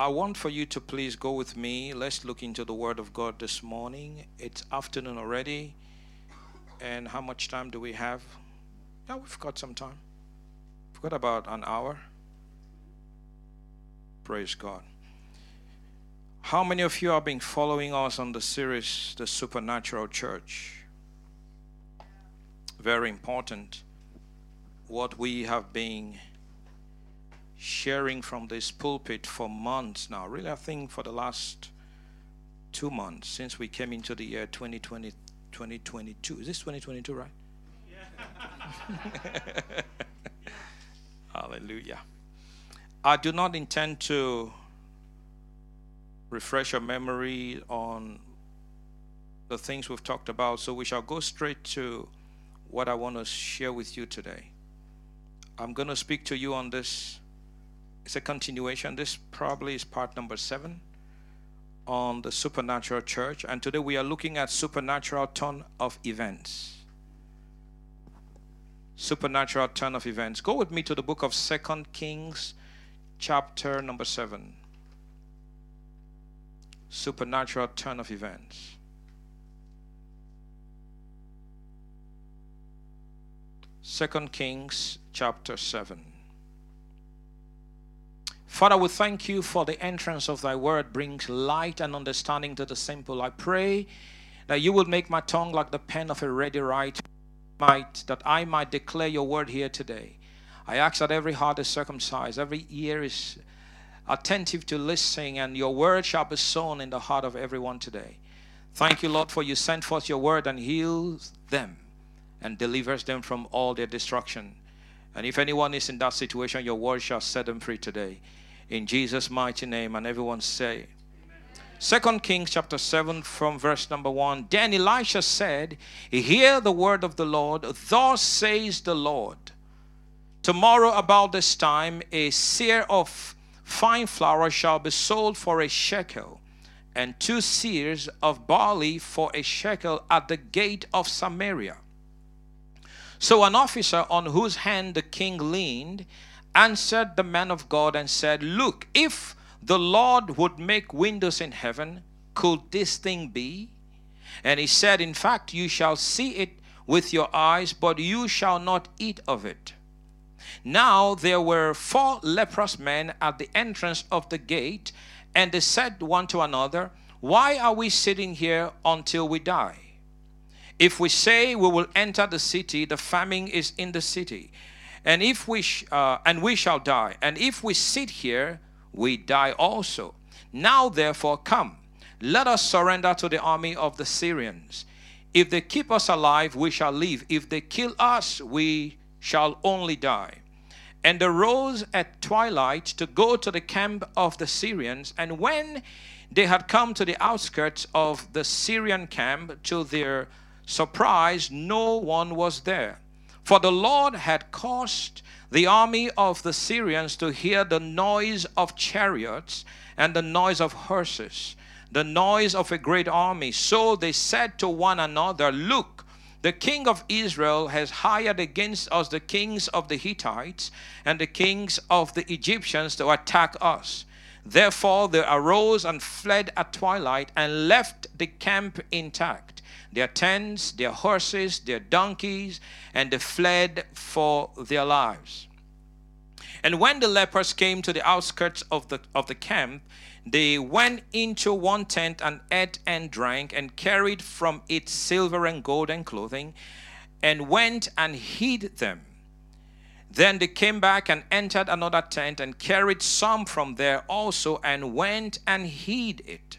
I want for you to please go with me. Let's look into the Word of God this morning. It's afternoon already. And how much time do we have? Yeah, we've got some time. We've got about an hour. Praise God. How many of you have been following us on the series, The Supernatural Church? Very important. What we have been sharing from this pulpit for months now. Really, I think for the last two months since we came into the year 2020, 2022. Is this 2022, right? Yeah. Hallelujah. I do not intend to refresh your memory on the things we've talked about, so we shall go straight to what I want to share with you today. I'm going to speak to you on this it's a continuation. This probably is part number seven on the supernatural church. And today we are looking at supernatural turn of events. Supernatural turn of events. Go with me to the book of Second Kings, chapter number seven. Supernatural turn of events. Second Kings chapter 7. Father, we thank you for the entrance of thy word brings light and understanding to the simple. I pray that you will make my tongue like the pen of a ready writer, that I might declare your word here today. I ask that every heart is circumcised, every ear is attentive to listening, and your word shall be sown in the heart of everyone today. Thank you, Lord, for you sent forth your word and heals them and delivers them from all their destruction. And if anyone is in that situation, your word shall set them free today in Jesus' mighty name. And everyone say, Second Kings chapter 7 from verse number 1. Then Elisha said, Hear the word of the Lord. Thus says the Lord. Tomorrow about this time a seah of fine flour shall be sold for a shekel, and two seahs of barley for a shekel at the gate of Samaria. So an officer on whose hand the king leaned answered the man of God and said, Look, if the Lord would make windows in heaven, could this thing be? And he said, In fact, you shall see it with your eyes, but you shall not eat of it. Now there were four leprous men at the entrance of the gate, and they said one to another, Why are we sitting here until we die? If we say we will enter the city, the famine is in the city and if we sh- uh, and we shall die. And if we sit here we die also. Now therefore come. Let us surrender to the army of the syrians. If they keep us alive we shall live. If they kill us we shall only die. And they rose at twilight to go to the camp of the syrians. And when they had come to the outskirts of the syrian camp to their surprise no one was there for the Lord had caused the army of the Syrians to hear the noise of chariots and the noise of horses, the noise of a great army. So they said to one another, Look, the king of Israel has hired against us the kings of the Hittites and the kings of the Egyptians to attack us. Therefore they arose and fled at twilight and left the camp intact their tents, their horses, their donkeys, and they fled for their lives. And when the lepers came to the outskirts of the, of the camp, they went into one tent and ate and drank and carried from it silver and gold and clothing and went and hid them. Then they came back and entered another tent and carried some from there also and went and hid it.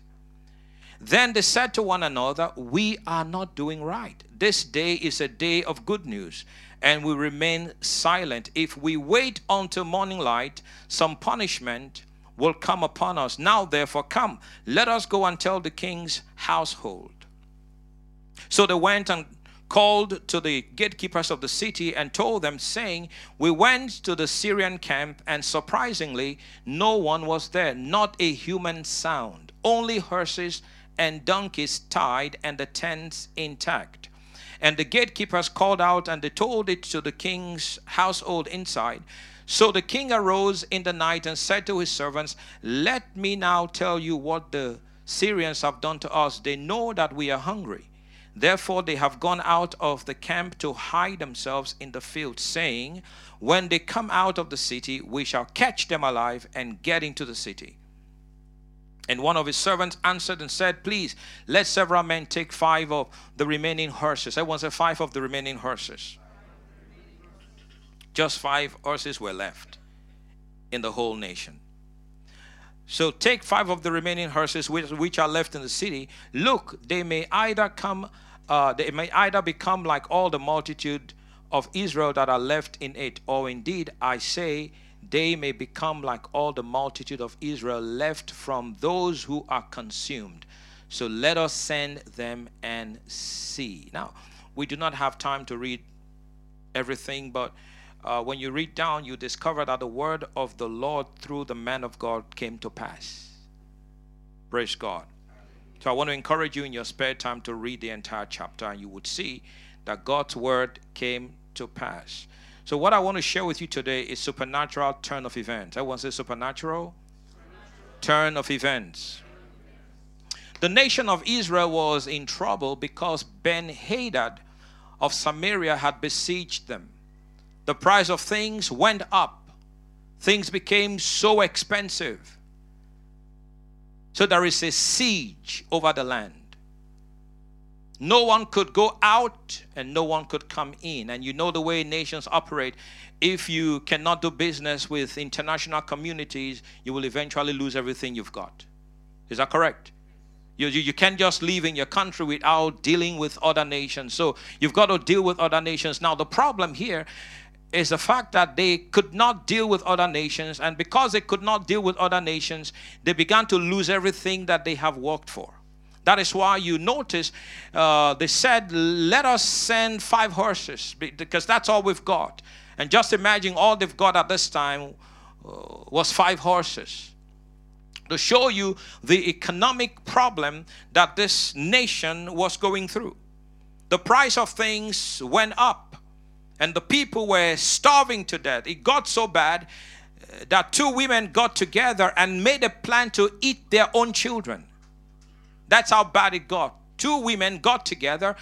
Then they said to one another, We are not doing right. This day is a day of good news, and we remain silent. If we wait until morning light, some punishment will come upon us. Now, therefore, come, let us go and tell the king's household. So they went and called to the gatekeepers of the city and told them, saying, We went to the Syrian camp, and surprisingly, no one was there, not a human sound, only horses and donkeys tied and the tents intact. And the gatekeepers called out and they told it to the king's household inside. So the king arose in the night and said to his servants, Let me now tell you what the Syrians have done to us. They know that we are hungry. Therefore, they have gone out of the camp to hide themselves in the field, saying, When they come out of the city, we shall catch them alive and get into the city. And one of his servants answered and said, Please, let several men take five of the remaining horses. To say five of the remaining horses. Just five horses were left in the whole nation. So take five of the remaining horses which, which are left in the city. Look, they may either come, uh, they may either become like all the multitude of Israel that are left in it, or indeed, I say, they may become like all the multitude of Israel left from those who are consumed. So let us send them and see. Now, we do not have time to read everything, but uh, when you read down, you discover that the word of the Lord through the man of God came to pass. Praise God. So I want to encourage you in your spare time to read the entire chapter, and you would see that God's word came to pass. So what I want to share with you today is supernatural turn of events. To say supernatural, supernatural. turn of events. The nation of Israel was in trouble because Ben Hadad of Samaria had besieged them the price of things went up. Things became so expensive. So there is a siege over the land. No one could go out and no one could come in. And you know the way nations operate. If you cannot do business with international communities, you will eventually lose everything you've got. Is that correct? You, you, you, can't just live in your country without dealing with other nations. So you've got to deal with other nations. Now, the problem here is the fact that they could not deal with other nations, and because they could not deal with other nations, they began to lose everything that they have worked for. That is why you notice uh, they said, Let us send five horses because that's all we've got. And just imagine all they've got at this time uh, was five horses to show you the economic problem that this nation was going through. The price of things went up and the people were starving to death. It got so bad uh, that two women got together and made a plan to eat their own children. That's how bad it got. Two women got together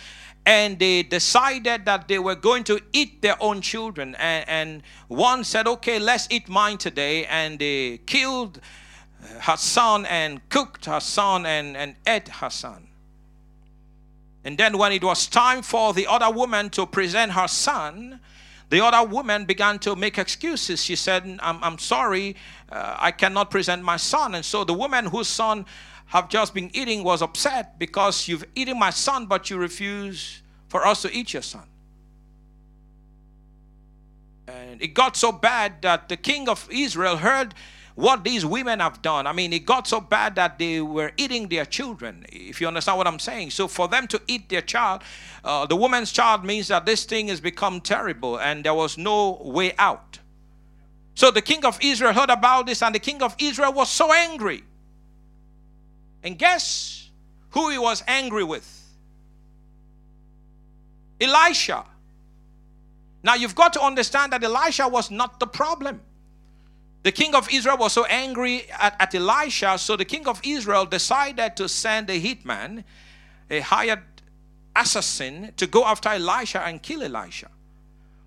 and they decided that they were going to eat their own children. And, and one said, Okay, let's eat mine today. And they killed her son and cooked her son and, and ate her son. And then, when it was time for the other woman to present her son, the other woman began to make excuses. She said, I'm, I'm sorry, uh, I cannot present my son. And so the woman whose son have just been eating was upset because you've eaten my son, but you refuse for us to eat your son. And it got so bad that the king of Israel heard what these women have done. I mean, it got so bad that they were eating their children, if you understand what I'm saying. So, for them to eat their child, uh, the woman's child means that this thing has become terrible and there was no way out. So, the king of Israel heard about this, and the king of Israel was so angry. And guess who he was angry with? Elisha. Now, you've got to understand that Elisha was not the problem. The king of Israel was so angry at, at Elisha, so the king of Israel decided to send a hitman, a hired assassin, to go after Elisha and kill Elisha.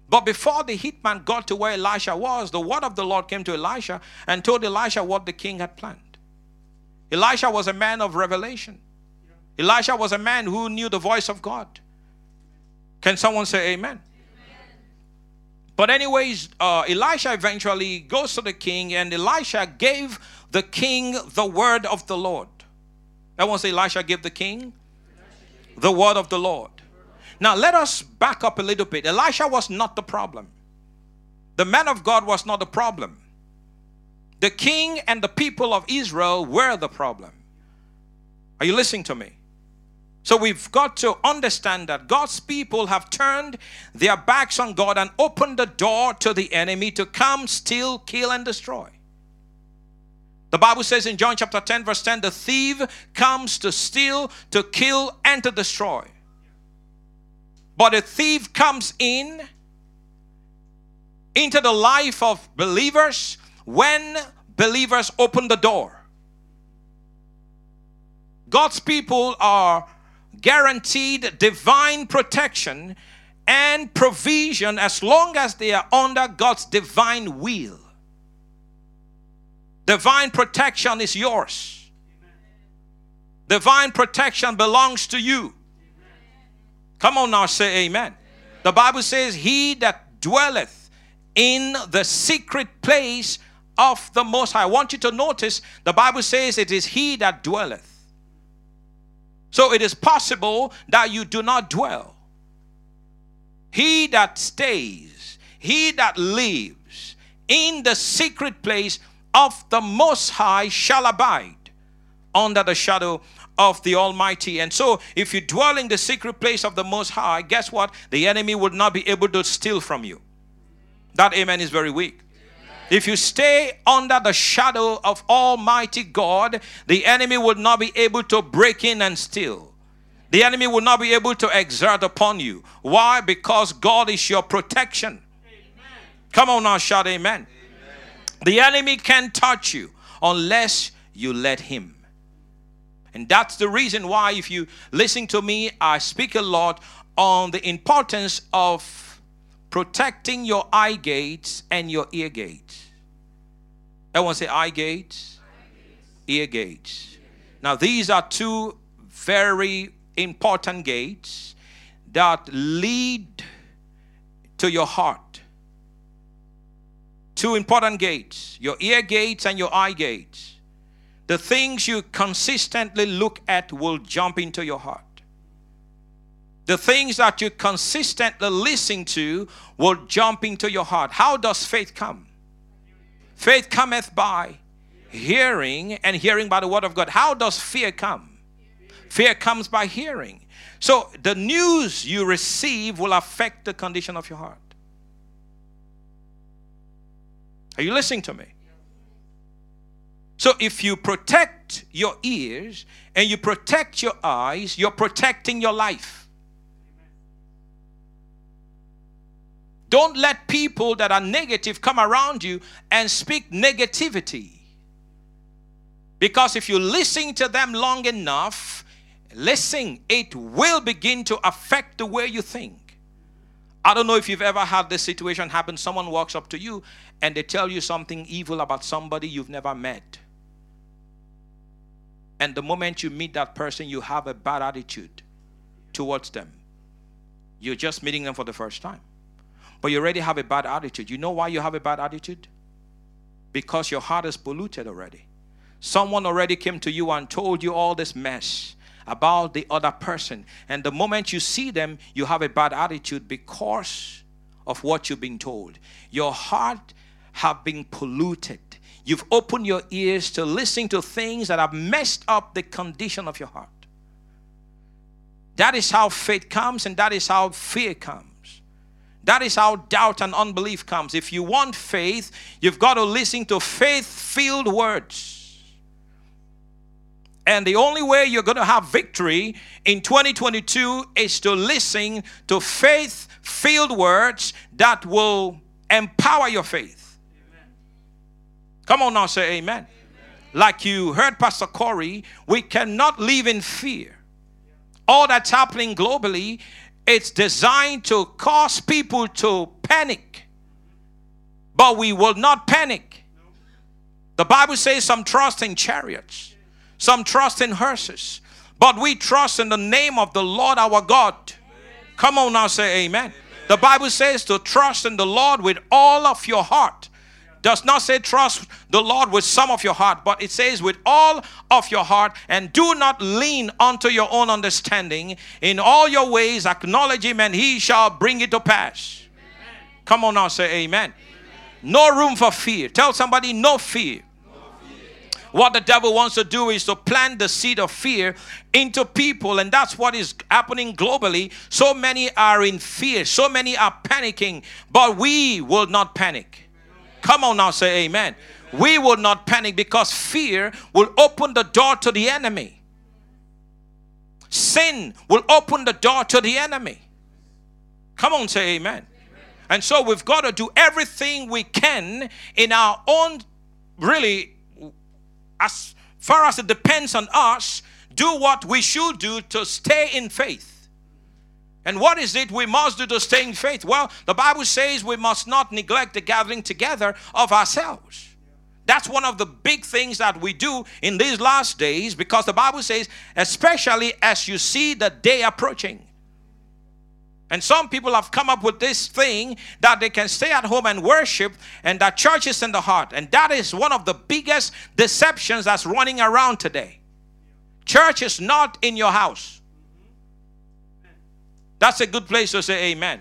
But before the hitman got to where Elisha was, the word of the Lord came to Elisha and told Elisha what the king had planned. Elisha was a man of revelation. Elisha was a man who knew the voice of God. Can someone say amen? But, anyways, uh, Elisha eventually goes to the king, and Elisha gave the king the word of the Lord. To say, Elisha gave the king the word of the Lord. Now, let us back up a little bit. Elisha was not the problem, the man of God was not the problem. The king and the people of Israel were the problem. Are you listening to me? So we've got to understand that God's people have turned their backs on God and opened the door to the enemy to come, steal, kill, and destroy. The Bible says in John chapter 10, verse 10, the thief comes to steal, to kill, and to destroy. But a thief comes in into the life of believers when believers open the door. God's people are guaranteed divine protection and provision as long as they are under God's divine will. Divine protection is yours. Divine protection belongs to you. Come on now, say amen. The Bible says, He that dwelleth in the secret place of the Most High. I want you to notice the Bible says it is He that dwelleth. So it is possible that you do not dwell. He that stays, he that lives in the secret place of the Most High shall abide under the shadow of the Almighty. And so, if you dwell in the secret place of the Most High, guess what? The enemy would not be able to steal from you. That amen is very weak. If you stay under the shadow of Almighty God, the enemy will not be able to break in and steal. The enemy will not be able to exert upon you. Why? Because God is your protection. Amen. Come on now, shout amen. amen. The enemy can't touch you unless you let him. And that's the reason why, if you listen to me, I speak a lot on the importance of protecting your eye gates and your ear gates. Everyone say eye gates, ear gates. Now, these are two very important gates that lead to your heart. Two important gates your ear gates and your eye gates. The things you consistently look at will jump into your heart. The things that you consistently listen to will jump into your heart. How does faith come? Faith cometh by hearing, and hearing by the word of God. How does fear come? Fear comes by hearing. So the news you receive will affect the condition of your heart. Are you listening to me? So if you protect your ears and you protect your eyes, you're protecting your life. Don't let people that are negative come around you and speak negativity. Because if you listen to them long enough, listen, it will begin to affect the way you think. I don't know if you've ever had this situation happen. Someone walks up to you and they tell you something evil about somebody you've never met. And the moment you meet that person, you have a bad attitude towards them. You're just meeting them for the first time. But you already have a bad attitude. You know why you have a bad attitude? Because your heart is polluted already. Someone already came to you and told you all this mess about the other person. And the moment you see them, you have a bad attitude because of what you've been told. Your heart have been polluted. You've opened your ears to listen to things that have messed up the condition of your heart. That is how faith comes, and that is how fear comes. That is how doubt and unbelief comes. If you want faith, you've got to listen to faith filled words. And the only way you're going to have victory in 2022 is to listen to faith filled words that will empower your faith. Amen. Come on now, say amen. amen. Like you heard Pastor Corey, we cannot live in fear. All that's happening globally, it's designed to cause people to panic. But we will not panic. The Bible says some trust in chariots some trust in horses. But we trust in the name of the Lord our God. Come on now, say amen. amen. The Bible says to trust in the Lord with all of your heart. Does not say trust the Lord with some of your heart, but it says with all of your heart, and do not lean unto your own understanding. In all your ways, acknowledge Him, and He shall bring it to pass. Amen. Come on now, say amen. amen. No room for fear. Tell somebody, no fear. What the devil wants to do is to plant the seed of fear into people, and that's what is happening globally. So many are in fear, so many are panicking, but we will not panic. Come on now, say amen. We will not panic because fear will open the door to the enemy. Sin will open the door to the enemy. Come on, say amen. And so we've got to do everything we can in our own, really, as far as it depends on us, do what we should do to stay in faith. And what is it we must do to stay in faith? Well, the Bible says we must not neglect the gathering together of ourselves. That's one of the big things that we do in these last days because the Bible says, especially as you see the day approaching. And some people have come up with this thing that they can stay at home and worship, and that church is in the heart. And that is one of the biggest deceptions that's running around today. Church is not in your house. That's a good place to say amen.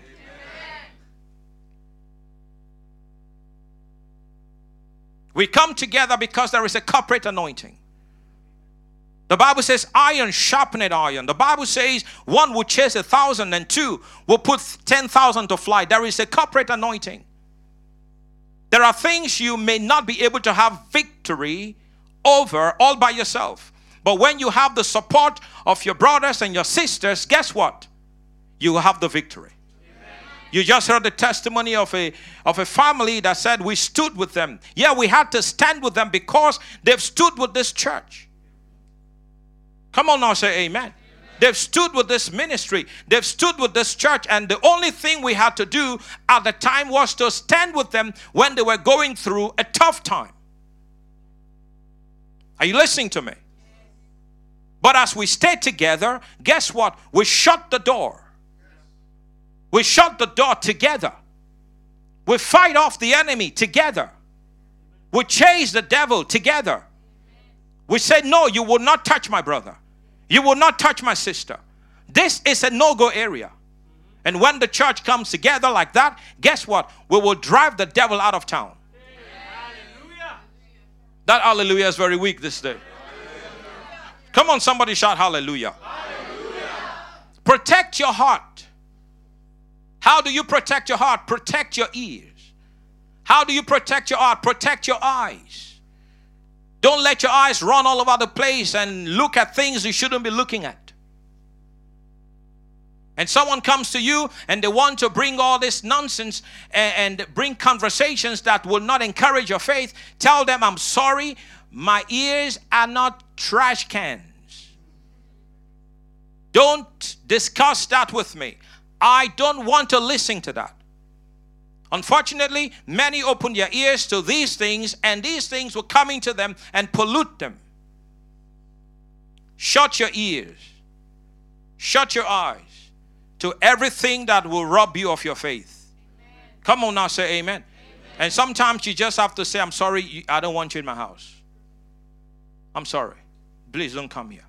We come together because there is a corporate anointing. The Bible says iron sharpened iron. The Bible says one will chase a thousand and two will put 10,000 to flight. There is a corporate anointing. There are things you may not be able to have victory over all by yourself. But when you have the support of your brothers and your sisters, guess what? You have the victory. You just heard the testimony of a, of a family that said we stood with them. Yeah, we had to stand with them because they've stood with this church. Come on now, say amen. They've stood with this ministry, they've stood with this church, and the only thing we had to do at the time was to stand with them when they were going through a tough time. Are you listening to me? But as we stayed together, guess what? We shut the door we shut the door together. We fight off the enemy together. We chase the devil together. We say, No, you will not touch my brother. You will not touch my sister. This is a no go area. And when the church comes together like that, guess what? We will drive the devil out of town. Hallelujah. That hallelujah is very weak this day. Come on, somebody shout hallelujah. hallelujah. Protect your heart. How do you protect your heart? Protect your ears. How do you protect your heart? Protect your eyes. Don't let your eyes run all over the place and look at things you shouldn't be looking at. And someone comes to you and they want to bring all this nonsense and, bring conversations that will not encourage your faith. Tell them, I'm sorry, my ears are not trash cans. Don't discuss that with me. I don't want to listen to that. Unfortunately, many open their ears to these things, and these things will come into them and pollute them. Shut your ears, shut your eyes to everything that will rob you of your faith. Amen. Come on now, say amen. amen. And sometimes you just have to say, I'm sorry, I don't want you in my house. I'm sorry. Please don't come here.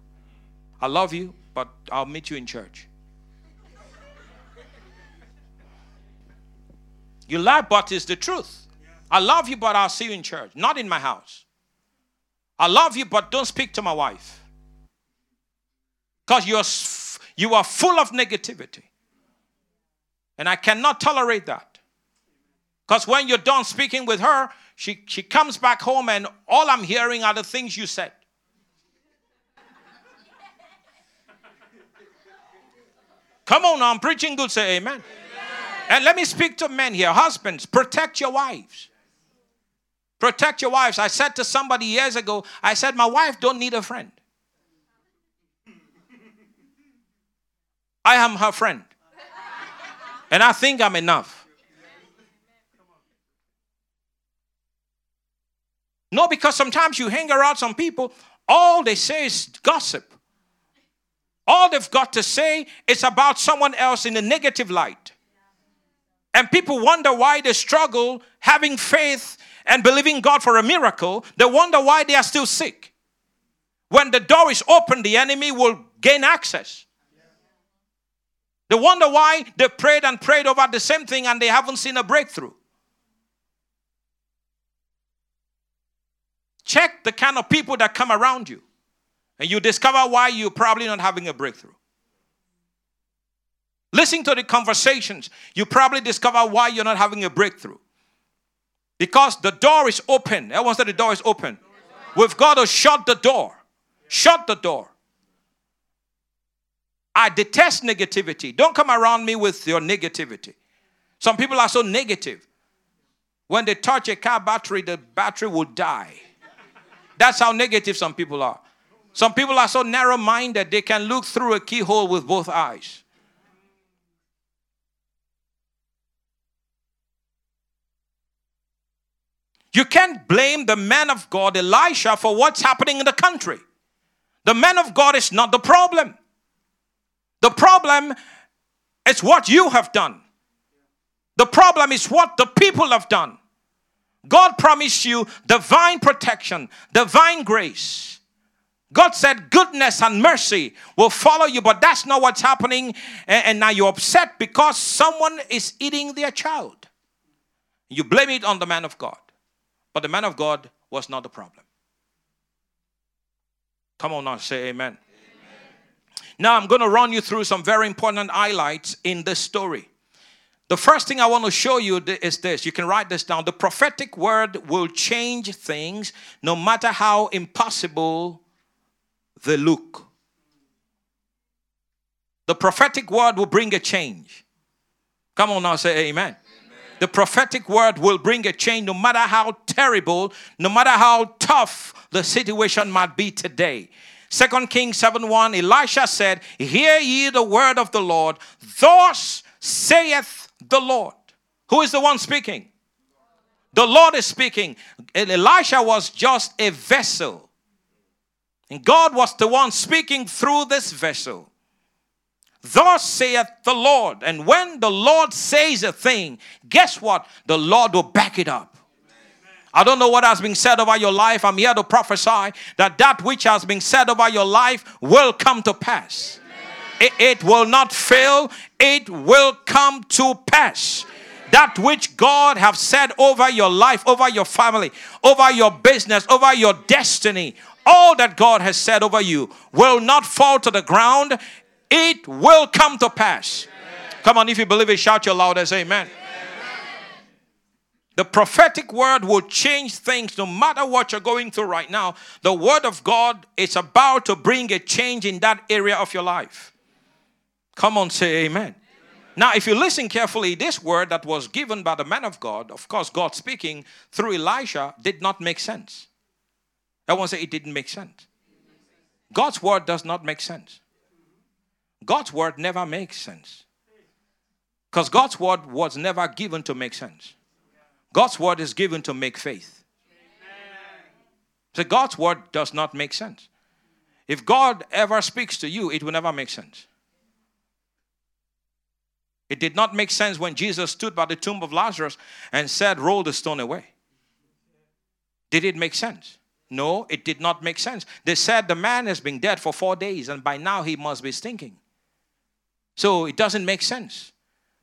I love you, but I'll meet you in church. You lie, but it's the truth. I love you, but I'll see you in church, not in my house. I love you, but don't speak to my wife. Because you're, you are full of negativity. And I cannot tolerate that. Because when you're done speaking with her, she, she comes back home and all I'm hearing are the things you said. Come on, I'm preaching good, say amen. amen. And let me speak to men here. Husbands, protect your wives. Protect your wives. I said to somebody years ago, I said, My wife don't need a friend. I am her friend. And I think I'm enough. No, because sometimes you hang around some people, all they say is gossip. All they've got to say is about someone else in a negative light. And people wonder why they struggle having faith and believing God for a miracle. They wonder why they are still sick. When the door is open, the enemy will gain access. They wonder why they prayed and prayed over the same thing and they haven't seen a breakthrough. Check the kind of people that come around you, and you discover why you're probably not having a breakthrough. Listen to the conversations. You probably discover why you're not having a breakthrough. Because the door is open. Everyone said the door is open. We've got to shut the door. Shut the door. I detest negativity. Don't come around me with your negativity. Some people are so negative. When they touch a car battery, the battery will die. That's how negative some people are. Some people are so narrow minded, they can look through a keyhole with both eyes. You can't blame the man of God, Elisha, for what's happening in the country. The man of God is not the problem. The problem is what you have done. The problem is what the people have done. God promised you divine protection, divine grace. God said goodness and mercy will follow you, but that's not what's happening. And, now you're upset because someone is eating their child. You blame it on the man of God. But the man of God was not the problem. Come on now, say amen. amen. Now I'm going to run you through some very important highlights in this story. The first thing I want to show you is this. You can write this down. The prophetic word will change things no matter how impossible they look. The prophetic word will bring a change. Come on now, say amen. The prophetic word will bring a change no matter how terrible, no matter how tough the situation might be today. Second Kings 7 1, Elisha said, Hear ye the word of the Lord, thus saith the Lord. Who is the one speaking? The Lord is speaking. Elisha was just a vessel. And God was the one speaking through this vessel. Thus saith the Lord. And when the Lord says a thing, guess what? The Lord will back it up. I don't know what has been said over your life. I'm here to prophesy that that which has been said over your life will come to pass. It, it, will not fail, it will come to pass. That which God have said over your life, over your family, over your business, over your destiny, all that God has said over you will not fall to the ground it will come to pass. Amen. Come on, if you believe it, shout your loudest amen. amen. The prophetic word will change things no matter what you're going through right now. The word of God is about to bring a change in that area of your life. Come on, say amen. amen. Now, if you listen carefully, this word that was given by the man of God, of course, God speaking through Elisha, did not make sense. Won't say it didn't make sense. God's word does not make sense. God's word never makes sense. Because God's word was never given to make sense. God's word is given to make faith. So God's word does not make sense. If God ever speaks to you, it will never make sense. It did not make sense when Jesus stood by the tomb of Lazarus and said, Roll the stone away. Did it make sense? No, it did not make sense. They said the man has been dead for four days and by now he must be stinking. So it doesn't make sense.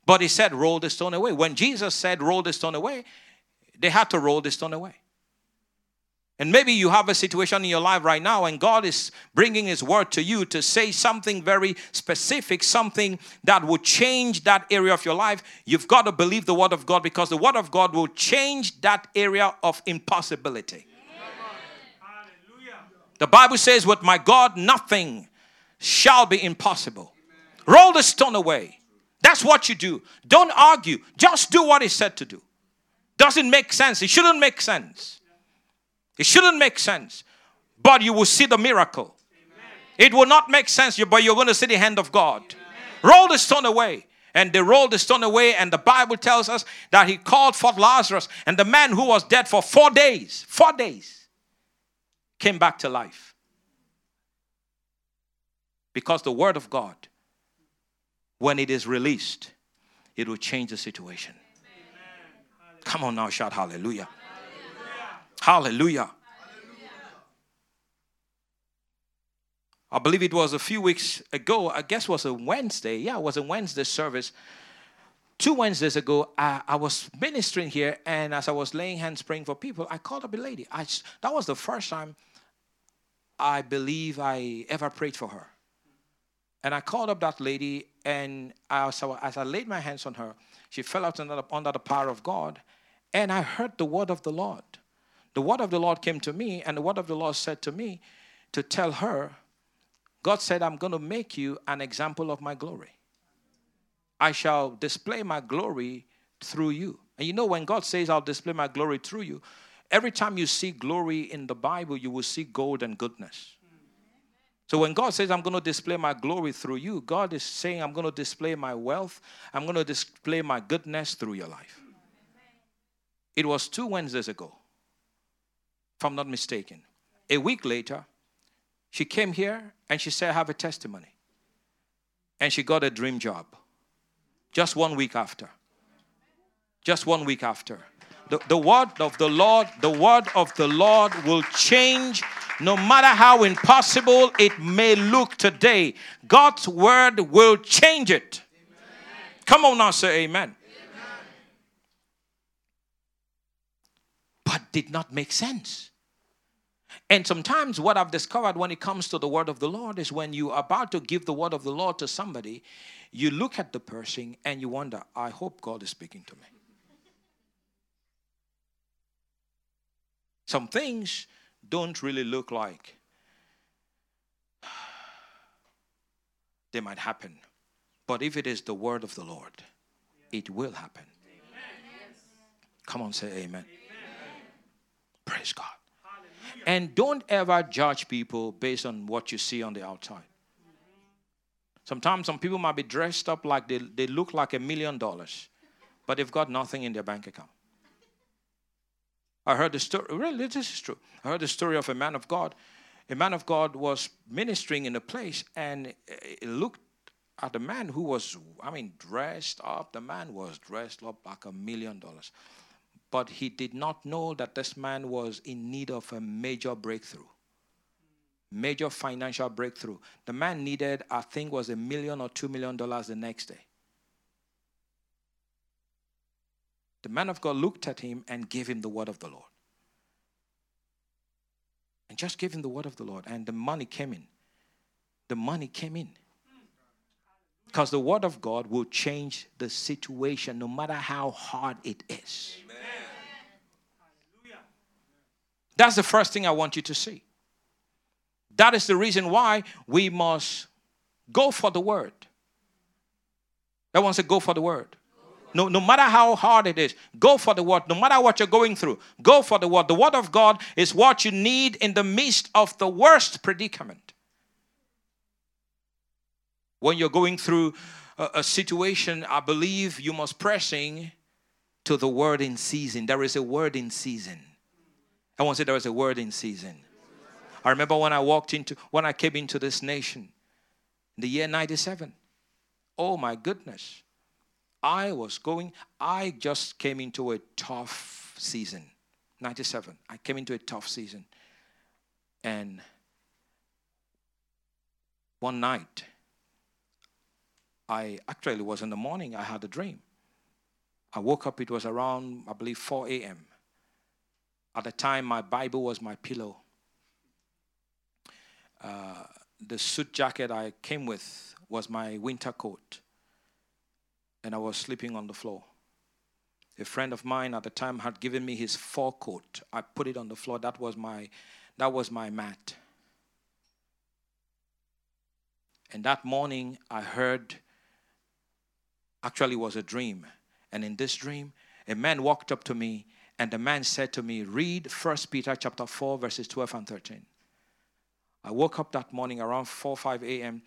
But he said, roll the stone away. When Jesus said, roll the stone away, they had to roll the stone away. And maybe you have a situation in your life right now, and God is bringing His word to you to say something very specific, something that will change that area of your life. You've got to believe the word of God because the word of God will change that area of impossibility. The Bible says, With my God, nothing shall be impossible. Roll the stone away. That's what you do. Don't argue. Just do what he said to do. Doesn't make sense. It shouldn't make sense. It shouldn't make sense. But you will see the miracle. It will not make sense, but you're going to see the hand of God. Roll the stone away. And they rolled the stone away, and the Bible tells us that he called forth Lazarus, and the man who was dead for four days, four days, came back to life. Because the word of God when it is released, it will change the situation. Amen. Come on now, shout hallelujah. Hallelujah. hallelujah. I believe it was a few weeks ago, I guess it was a Wednesday. Yeah, it was a Wednesday service. Two Wednesdays ago, I, I was ministering here, and as I was laying hands praying for people, I called up a lady. I, that was the first time I believe I ever prayed for her. And I called up that lady, and as I, as I laid my hands on her, she fell out under the, under the power of God. And I heard the word of the Lord. The word of the Lord came to me, and the word of the Lord said to me to tell her, God said, I'm going to make you an example of my glory. I shall display my glory through you. And you know, when God says, I'll display my glory through you, every time you see glory in the Bible, you will see gold and goodness. So when God says, I'm going to display my glory through you, God is saying, I'm going to display my wealth, I'm going to display my goodness through your life. It was two Wednesdays ago, if I'm not mistaken. A week later, she came here and she said, I have a testimony. And she got a dream job. Just one week after. Just one week after. The, the word of the Lord, the word of the Lord will change no matter how impossible it may look today. God's word will change it. Amen. Come on now, say amen. amen. But did not make sense. And sometimes, what I've discovered when it comes to the word of the Lord is when you're about to give the word of the Lord to somebody, you look at the person and you wonder, I hope God is speaking to me. Some things don't really look like they might happen. But if it is the word of the Lord, it will happen. Amen. Come on, say amen. amen. Praise God. And don't ever judge people based on what you see on the outside. Sometimes some people might be dressed up like they, they look like a million dollars, but they've got nothing in their bank account. I heard the story, really, this is true. I heard the story of a man of God. A man of God was ministering in a place and looked at the man who was, I mean, dressed up. The man was dressed up like a million dollars. But he did not know that this man was in need of a major breakthrough. Major financial breakthrough. The man needed, I think, was a million or two million dollars the next day. The man of God looked at him and gave him the word of the Lord. And just gave him the word of the Lord, and the money came in. The money came in. Because the word of God will change the situation no matter how hard it is. Amen. That's the first thing I want you to see. That is the reason why we must go for the word. Everyone say, go for the word. No, no matter how hard it is, go for the word. No matter what you're going through, go for the word. The word of God is what you need in the midst of the worst predicament. When you're going through a, a situation, I believe you must pressing to the word in season. There is a word in season. I want to say there was a word in season. I remember when I walked into, when I came into this nation the year 97. Oh my goodness. I was going, I just came into a tough season. 97. I came into a tough season. And one night, I actually was in the morning, I had a dream. I woke up, it was around, I believe, 4 a.m. At the time, my Bible was my pillow. Uh, the suit jacket I came with was my winter coat, and I was sleeping on the floor. A friend of mine at the time had given me his fur coat. I put it on the floor. That was my, that was my mat. And that morning, I heard, actually, was a dream. And in this dream, a man walked up to me and the man said to me, Read 1 Peter chapter 4, verses 12 and 13. I woke up that morning around 4 5 a.m.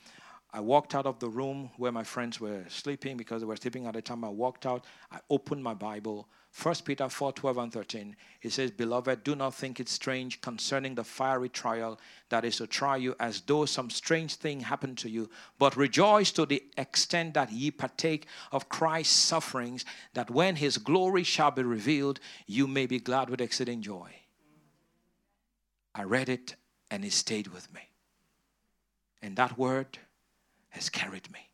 I walked out of the room where my friends were sleeping because they were sleeping at the time. I walked out. I opened my Bible. 1 Peter 4 12 and 13. It says, Beloved, do not think it strange concerning the fiery trial that is to try you as though some strange thing happened to you, but rejoice to the extent that ye partake of Christ's sufferings, that when his glory shall be revealed, you may be glad with exceeding joy. I read it and it stayed with me. And that word has carried me.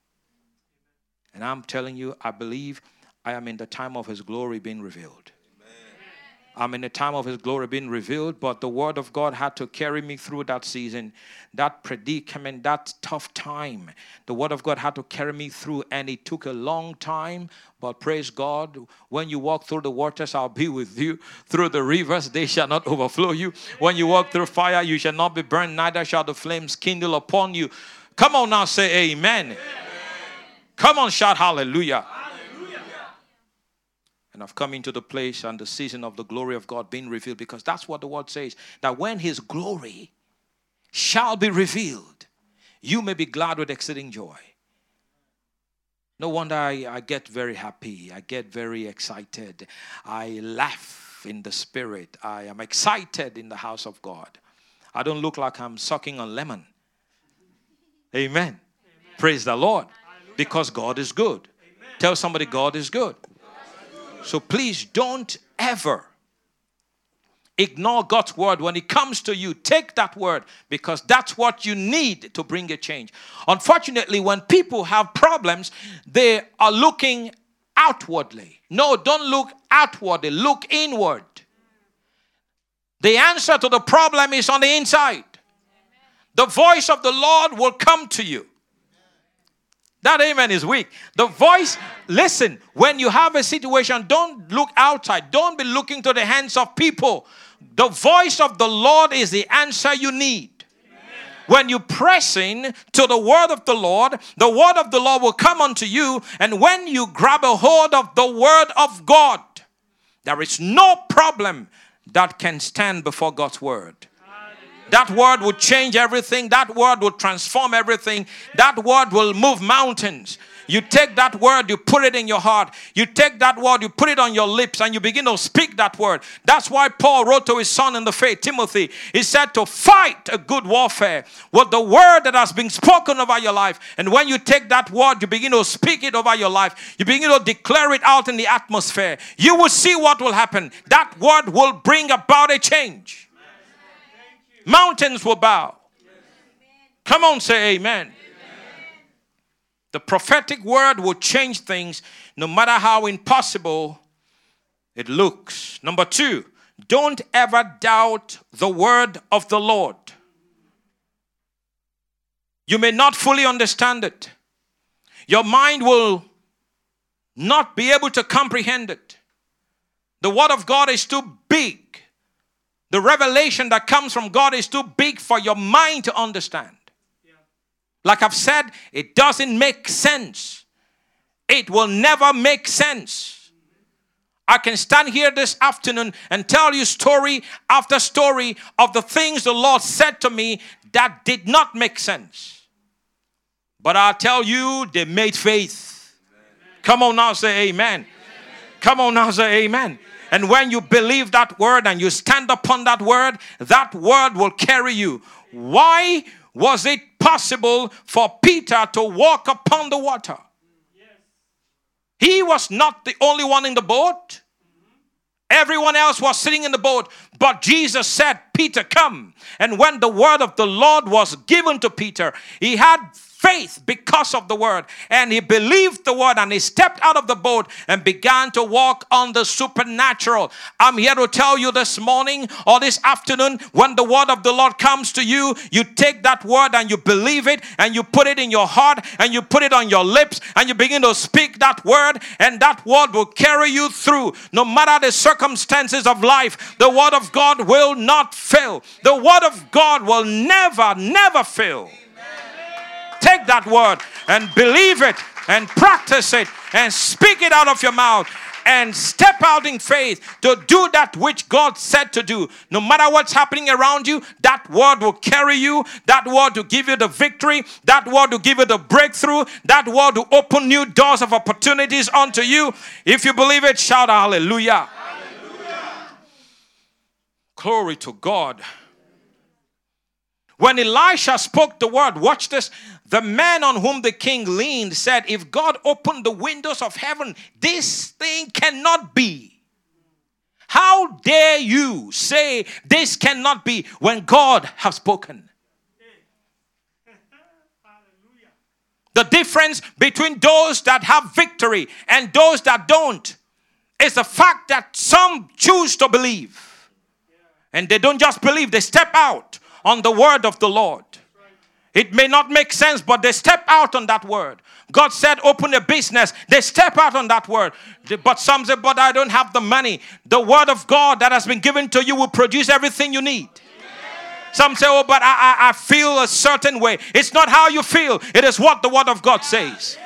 And I'm telling you, I believe I am in the time of His glory being revealed. I'm in the time of His glory being revealed, but the Word of God had to carry me through that season, that predicament, that tough time. The Word of God had to carry me through, and it took a long time. But praise God, when you walk through the waters, I'll be with you. Through the rivers, they shall not overflow you. When you walk through fire, you shall not be burned, neither shall the flames kindle upon you. Come on now, say amen. amen. Come on, shout hallelujah. hallelujah. And I've come into the place and the season of the glory of God being revealed because that's what the word says that when his glory shall be revealed, you may be glad with exceeding joy. No wonder I, I get very happy. I get very excited. I laugh in the spirit. I am excited in the house of God. I don't look like I'm sucking on lemon. Amen. Amen. Praise the Lord. Because God is good. Amen. Tell somebody God is good. So please don't ever ignore God's word when it comes to you. Take that word because that's what you need to bring a change. Unfortunately, when people have problems, they are looking outwardly. No, don't look outwardly, look inward. The answer to the problem is on the inside. The voice of the Lord will come to you. That amen is weak. The voice, listen, when you have a situation, don't look outside. Don't be looking to the hands of people. The voice of the Lord is the answer you need. When you press in to the word of the Lord, the word of the Lord will come unto you. And when you grab a hold of the word of God, there is no problem that can stand before God's word. That word will change everything. That word will transform everything. That word will move mountains. You take that word, you put it in your heart. You take that word, you put it on your lips, and you begin to speak that word. That's why Paul wrote to his son in the faith, Timothy. He said to fight a good warfare with the word that has been spoken over your life. And when you take that word, you begin to speak it over your life. You begin to declare it out in the atmosphere. You will see what will happen. That word will bring about a change. Mountains will bow. Come on, say amen. The prophetic word will change things no matter how impossible it looks. Number two, don't ever doubt the word of the Lord. You may not fully understand it, your mind will not be able to comprehend it. The word of God is too big. The revelation that comes from God is too big for your mind to understand. Like I've said, it doesn't make sense. It will never make sense. I can stand here this afternoon and tell you story after story of the things the Lord said to me that did not make sense. But I'll tell you, they made faith. Come on now, say amen. amen. Come on now, say amen. And when you believe that word and you stand upon that word, that word will carry you. Why was it possible for Peter to walk upon the water? He was not the only one in the boat. Everyone else was sitting in the boat, but Jesus said, Peter, come. And when the word of the Lord was given to Peter, he had faith because of the word. And he believed the word and he stepped out of the boat and began to walk on the supernatural. I'm here to tell you this morning or this afternoon when the word of the Lord comes to you, you take that word and you believe it and you put it in your heart and you put it on your lips and you begin to speak that word and that word will carry you through no matter the circumstances of life. The word of God will not fail. The word of God will never, never fail. Take that word and believe it and practice it and speak it out of your mouth and step out in faith to do that which God said to do. No matter what's happening around you, that word will carry you. That word will give you the victory. That word will give you the breakthrough. That word will open new doors of opportunities unto you. If you believe it, shout hallelujah. hallelujah. Glory to God. When Elisha spoke the word, watch this. The man on whom the king leaned said, If God opened the windows of heaven, this thing cannot be. How dare you say this cannot be when God has spoken? The difference between those that have victory and those that don't is the fact that some choose to believe. And they don't just believe, they step out on the word of the Lord. It may not make sense, but they step out on that word. God said, open a business. They step out on that word. But some say, but I don't have the money. The word of God that has been given to you will produce everything you need. Some say, oh, but I, I, I feel a certain way. It's not how you feel, it is what the word of God says.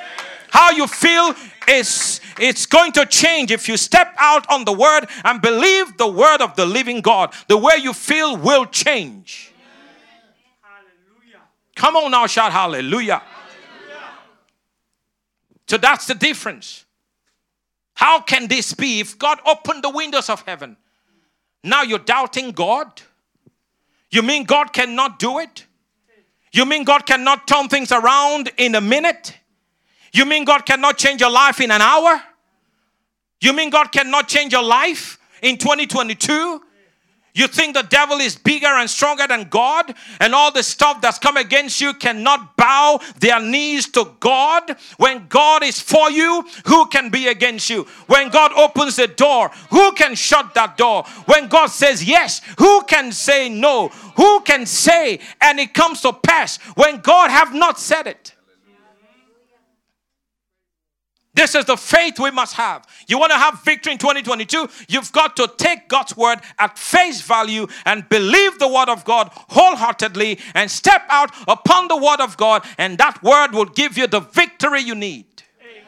How you feel is it's going to change if you step out on the word and believe the word of the living God. The way you feel will change. Come on now, shout hallelujah. hallelujah. So that's the difference. How can this be if God opened the windows of heaven? Now you're doubting God? You mean God cannot do it? You mean God cannot turn things around in a minute? You mean God cannot change your life in an hour? You mean God cannot change your life in 2022? You think the devil is bigger and stronger than God, and all the stuff that's come against you cannot bow their knees to God? When God is for you, who can be against you? When God opens the door, who can shut that door? When God says yes, who can say no? Who can say and it comes to pass when God have not said it? This is the faith we must have. You want to have victory in 2022? You've got to take God's word at face value and believe the word of God wholeheartedly and step out upon the word of God, and that word will give you the victory you need. Amen.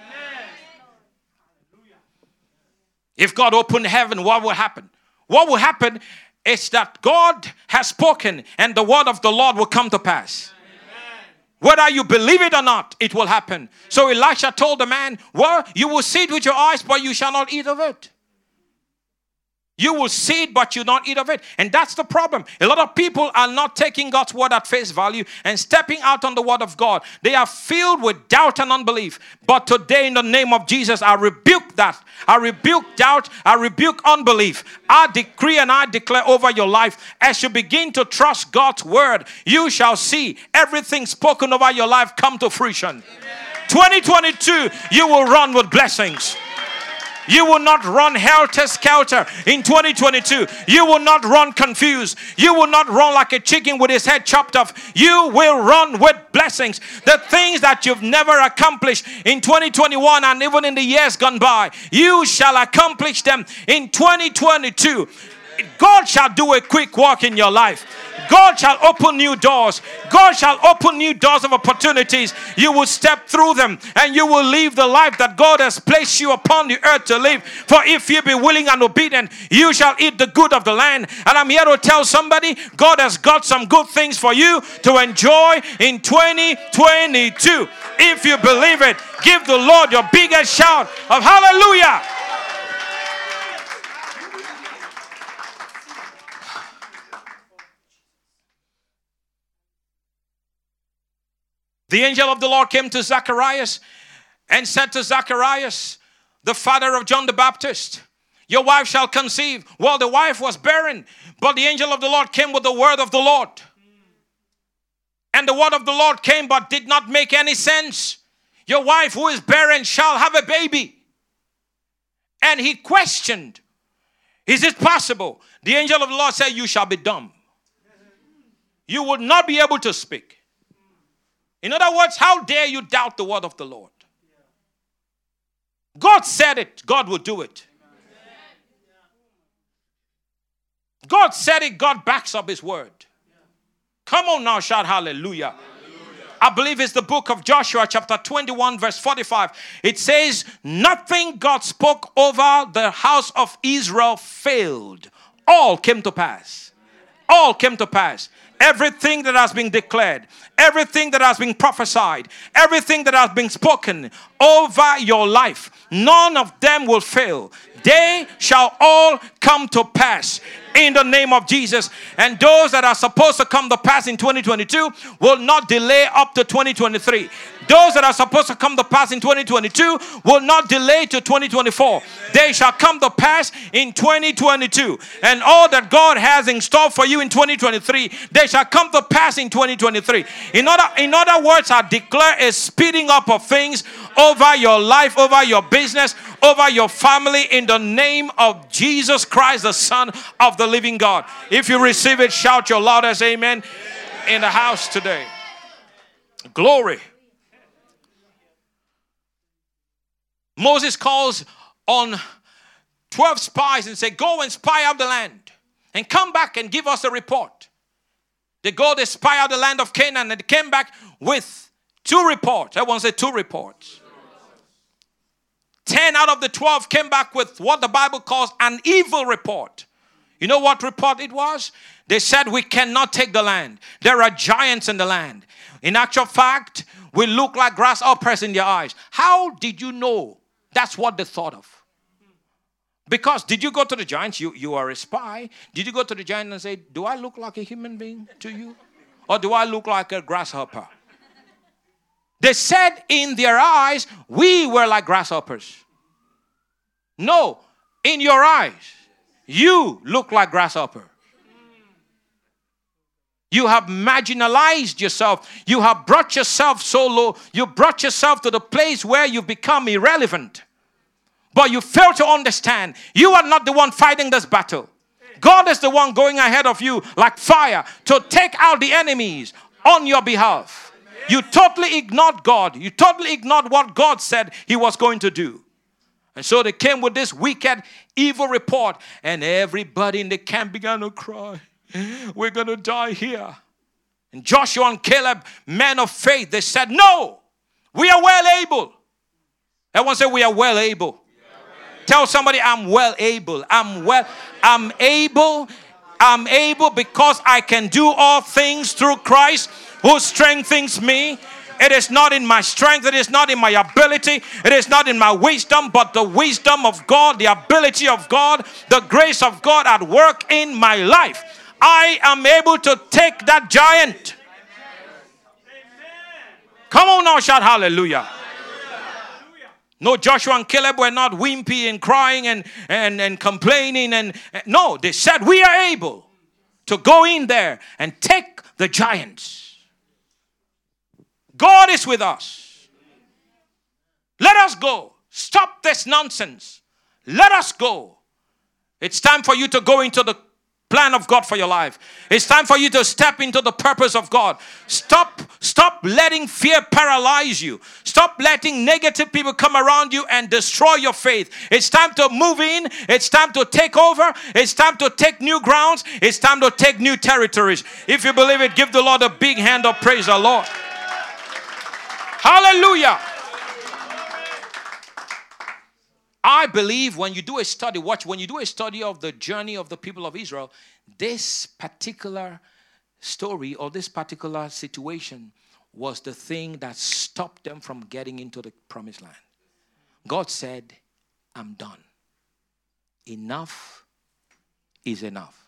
If God opened heaven, what will happen? What will happen is that God has spoken and the word of the Lord will come to pass. Whether you believe it or not, it will happen. So Elisha told the man, Well, you will see it with your eyes, but you shall not eat of it. You will see it, but you don't eat of it. And that's the problem. A lot of people are not taking God's word at face value and stepping out on the word of God. They are filled with doubt and unbelief. But today, in the name of Jesus, I rebuke that. I rebuke doubt. I rebuke unbelief. I decree and I declare over your life as you begin to trust God's word, you shall see everything spoken over your life come to fruition. Amen. 2022, you will run with blessings. You will not run helter skelter in 2022. You will not run confused. You will not run like a chicken with his head chopped off. You will run with blessings. The things that you've never accomplished in 2021 and even in the years gone by, you shall accomplish them in 2022. God shall do a quick work in your life. God shall open new doors. God shall open new doors of opportunities. You will step through them and you will live the life that God has placed you upon the earth to live. For if you be willing and obedient, you shall eat the good of the land. And I'm here to tell somebody God has got some good things for you to enjoy in 2022. If you believe it, give the Lord your biggest shout of hallelujah. The angel of the Lord came to Zacharias and said to Zacharias, the father of John the Baptist, Your wife shall conceive. Well, the wife was barren, but the angel of the Lord came with the word of the Lord. And the word of the Lord came, but did not make any sense. Your wife, who is barren, shall have a baby. And he questioned, Is it possible? The angel of the Lord said, You shall be dumb. You will not be able to speak. In other words, how dare you doubt the word of the Lord? God said it, God will do it. God said it, God backs up his word. Come on now, shout hallelujah. I believe it's the book of Joshua, chapter 21, verse 45. It says, Nothing God spoke over the house of Israel failed. All came to pass. All came to pass everything that has been declared, everything that has been prophesied, everything that has been spoken over your life, none of them will fail. They shall all come to pass in the name of Jesus. And those that are supposed to come to pass in 2022 will not delay up to 2023. Those that are supposed to come to pass in 2022 will not delay to 2024. They shall come to pass in 2022. And all that God has in store for you in 2023, they shall come to pass in 2023. In other, in other words, I declare a speeding up of things over your life, over your business, over your family in the name of Jesus Christ, the Son of the living God. If you receive it, shout your loudest amen in the house today. Glory. Moses calls on 12 spies and say, Go and spy out the land and come back and give us a report. They go, they spy out the land of Canaan, and they came back with two reports. To say two reports. 10 out of the 12 came back with what the Bible calls an evil report. You know what report it was? They said, We cannot take the land. There are giants in the land. In actual fact, we look like grasshoppers in their eyes. How did you know that's what they thought of? Because did you go to the giants? You, you are a spy. Did you go to the giant and say, Do I look like a human being to you? Or do I look like a grasshopper? They said in their eyes, we were like grasshoppers. No, in your eyes, you look like grasshopper. You have marginalized yourself. You have brought yourself so low. You brought yourself to the place where you become irrelevant. But you fail to understand you are not the one fighting this battle. God is the one going ahead of you like fire to take out the enemies on your behalf. You totally ignored God. You totally ignored what God said He was going to do. And so they came with this wicked, evil report, and everybody in the camp began to cry. We're going to die here. And Joshua and Caleb, men of faith, they said, No, we are well able. Everyone said, We are well able. Tell somebody, I'm well able. I'm well, I'm able. I'm able because I can do all things through Christ who strengthens me. It is not in my strength, it is not in my ability, it is not in my wisdom, but the wisdom of God, the ability of God, the grace of God at work in my life. I am able to take that giant. Come on now, shout hallelujah. No, Joshua and Caleb were not wimpy and crying and, and, and complaining. And no, they said, We are able to go in there and take the giants. God is with us. Let us go. Stop this nonsense. Let us go. It's time for you to go into the plan of God for your life. It's time for you to step into the purpose of God. Stop stop letting fear paralyze you. Stop letting negative people come around you and destroy your faith. It's time to move in. It's time to take over. It's time to take new grounds. It's time to take new territories. If you believe it, give the Lord a big hand of praise the Lord. Hallelujah. I believe when you do a study, watch, when you do a study of the journey of the people of Israel, this particular story or this particular situation was the thing that stopped them from getting into the promised land. God said, I'm done. Enough is enough.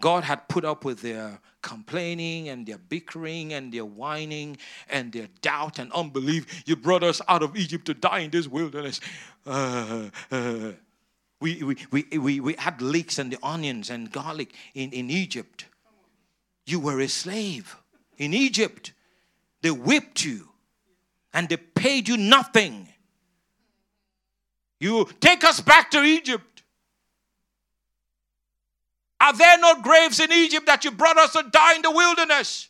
God had put up with their complaining and their bickering and their whining and their doubt and unbelief. You brought us out of Egypt to die in this wilderness. Uh, uh, we, we, we, we, we had leeks and the onions and garlic in, in Egypt. You were a slave in Egypt. They whipped you and they paid you nothing. You take us back to Egypt. Are there no graves in Egypt that you brought us to die in the wilderness?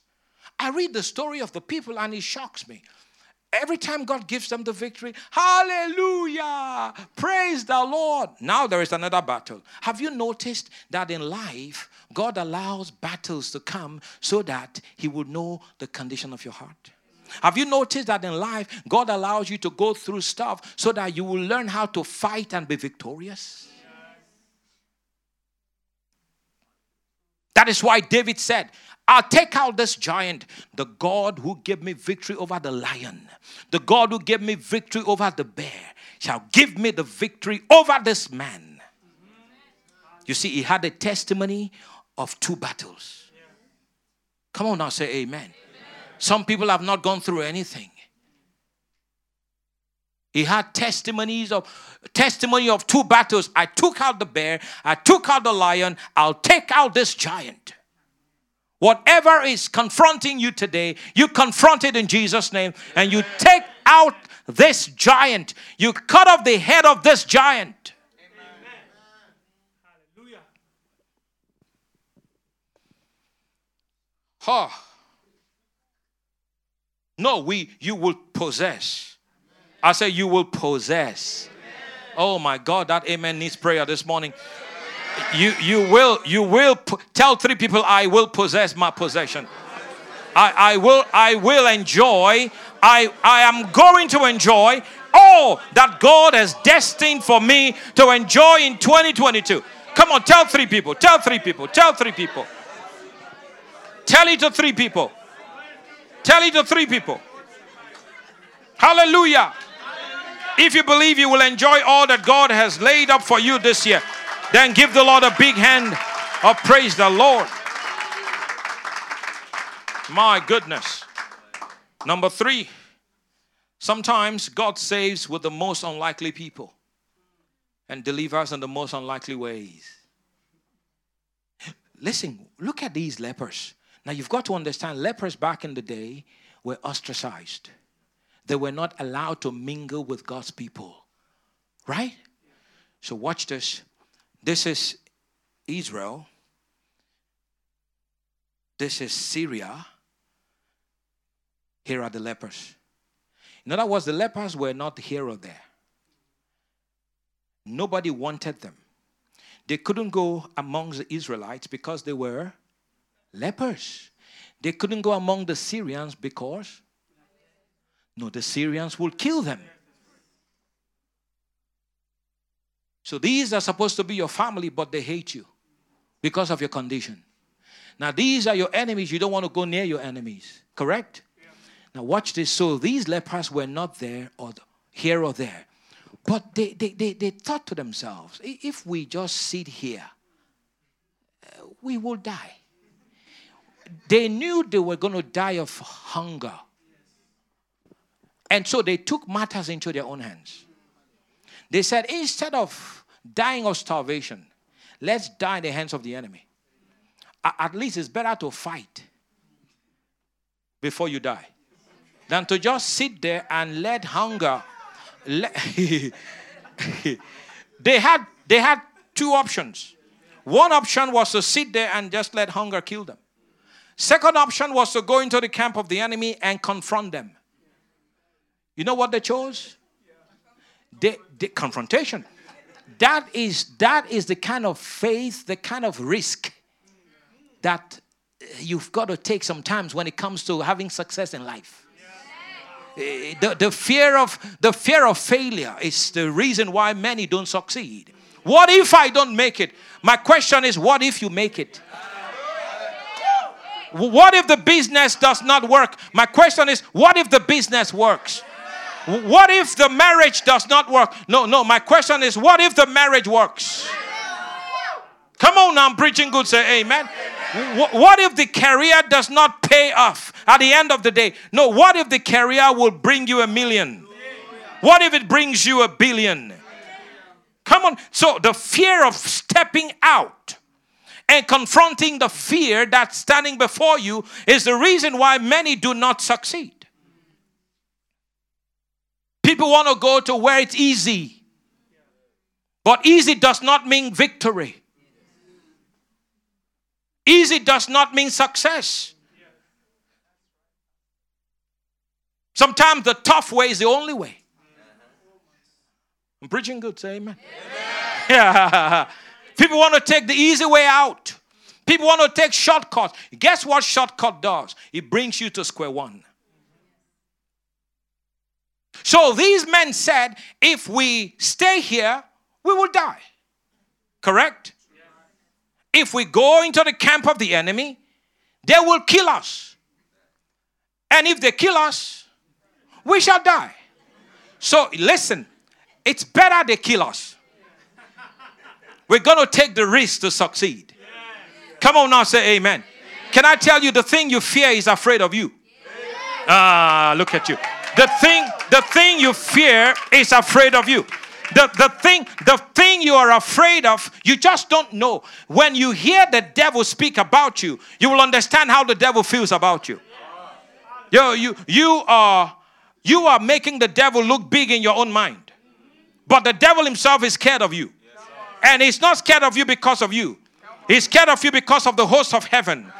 I read the story of the people and it shocks me. Every time God gives them the victory, hallelujah, praise the Lord. Now there is another battle. Have you noticed that in life, God allows battles to come so that He would know the condition of your heart? Have you noticed that in life, God allows you to go through stuff so that you will learn how to fight and be victorious? That is why David said, I'll take out this giant, the God who gave me victory over the lion, the God who gave me victory over the bear, shall give me the victory over this man. You see, he had a testimony of two battles. Come on now, say amen. Some people have not gone through anything. He had testimonies of testimony of two battles. I took out the bear, I took out the lion, I'll take out this giant. Whatever is confronting you today, you confront it in Jesus' name and you take out this giant. You cut off the head of this giant. Hallelujah. Huh. No, we you will possess I say, You will possess. Oh my God, that amen needs prayer this morning. You, you will, you will tell three people, I will possess my possession. I, I will, I will enjoy, I, I am going to enjoy all that God has destined for me to enjoy in 2022. Come on, tell three people, tell three people, tell three people. Tell it to three people. Tell it to three people. Hallelujah. If you believe you will enjoy all that God has laid up for you this year, then give the Lord a big hand of praise the Lord. My goodness. Number three, sometimes God saves with the most unlikely people and delivers in the most unlikely ways. Listen, look at these lepers. Now you've got to understand lepers back in the day were ostracized. They were not allowed to mingle with God's people. Right? So watch this. This is Israel. This is Syria. Here are the lepers. In other words, the lepers were not here or there. Nobody wanted them. They couldn't go amongst the Israelites because they were lepers. They couldn't go among the Syrians because, no, the Syrians will kill them. So these are supposed to be your family, but they hate you because of your condition. Now, these are your enemies. You don't want to go near your enemies, correct? Yeah. Now, watch this. So these lepers were not there or here or there. But they, they, they, they thought to themselves if we just sit here, uh, we will die. They knew they were going to die of hunger. And so they took matters into their own hands. They said, instead of dying of starvation, let's die in the hands of the enemy. At least it's better to fight before you die than to just sit there and let hunger. They had they had two options. One option was to sit there and just let hunger kill them. Second option was to go into the camp of the enemy and confront them. You know what they chose? The, the confrontation. That is that is the kind of faith, the kind of risk that you've got to take sometimes when it comes to having success in life. Eh, the, the fear of the fear of failure is the reason why many don't succeed. What if I don't make it? My question is, what if you make it? What if the business does not work? My question is, what if the business works? What if the marriage does not work? No, no, my question is, what if the marriage works? Come on now, I'm preaching good, say amen. What if the career does not pay off at the end of the day? No, what if the career will bring you a million? What if it brings you a billion? Come on. So the fear of stepping out and confronting the fear that's standing before you is the reason why many do not succeed. People want to go to where it's easy. But easy does not mean victory. Easy does not mean success. Sometimes the tough way is the only way. I'm preaching good, say amen. Yeah. People want to take the easy way out. People want to take shortcuts. Guess what shortcut does? It brings you to square one. So these men said, if we stay here, we will die. Correct? If we go into the camp of the enemy, they will kill us. And if they kill us, we shall die. So listen, it's better they kill us we're going to take the risk to succeed. Come on now, say amen. Can I tell you the thing you fear is afraid of you? Ah, look at you. The thing, the thing you fear is afraid of you. The, the thing, the thing you are afraid of, you just don't know. When you hear the devil speak about you, you will understand how the devil feels about you. You, you, you are you are making the devil look big in your own mind. But the devil himself is scared of you. And he's not scared of you because of you. He's scared of you because of the host of heaven.